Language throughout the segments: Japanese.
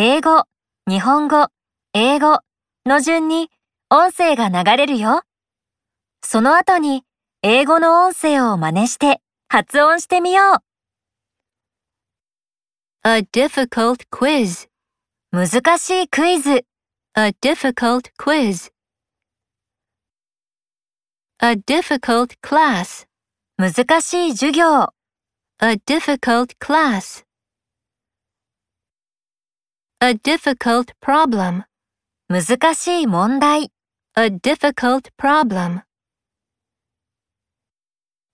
英語、日本語、英語の順に音声が流れるよ。その後に英語の音声を真似して発音してみよう。A difficult quiz. 難しいクイズ、A difficult quiz. A difficult class. 難しい授業、A difficult class. A difficult problem. 難しい問題、 A difficult problem.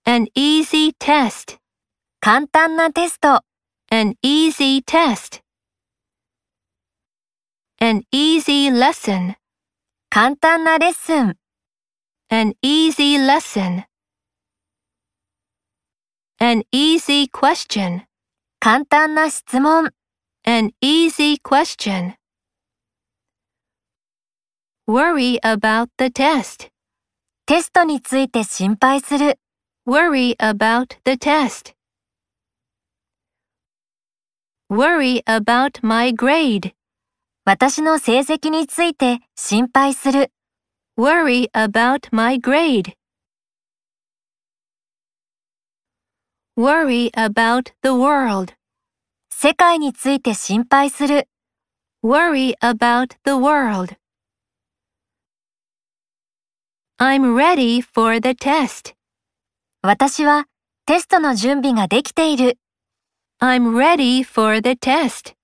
An easy test. 簡単なテスト、 An easy test. An easy lesson. 簡単なレッスン、 An easy lesson. An easy question. 簡単な質問、 An easy question. Worry about the test. テストについて心配する、 Worry about the test. Worry about my grade. 私の成績について心配する、 Worry about my grade. Worry about the world. 世界について心配する、Worry about the world. I'm ready for the test. 私はテストの準備ができている、I'm ready for the test.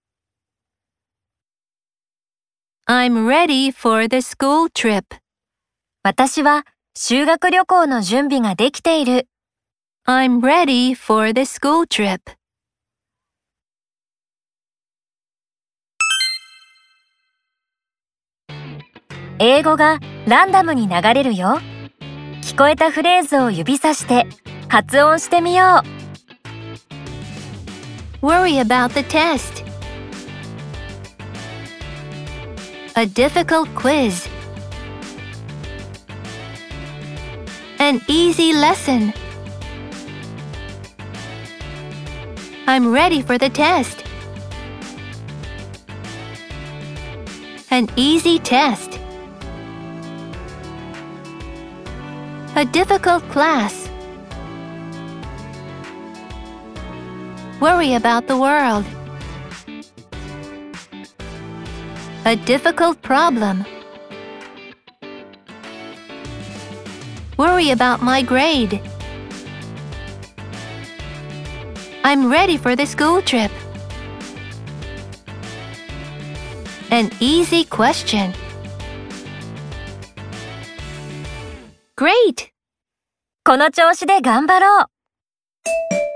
I'm ready for the school trip. 私は修学旅行の準備ができている、I'm ready for the school trip.「英語がランダムに流れるよ。聞こえたフレーズを指さして発音してみよう。Worry about the test. A difficult quiz. An easy lesson. I'm ready for the test. An easy test. A difficult class. Worry about the world. A difficult problem. Worry about my grade. I'm ready for the school trip. An easy question. Great! この調子で頑張ろう。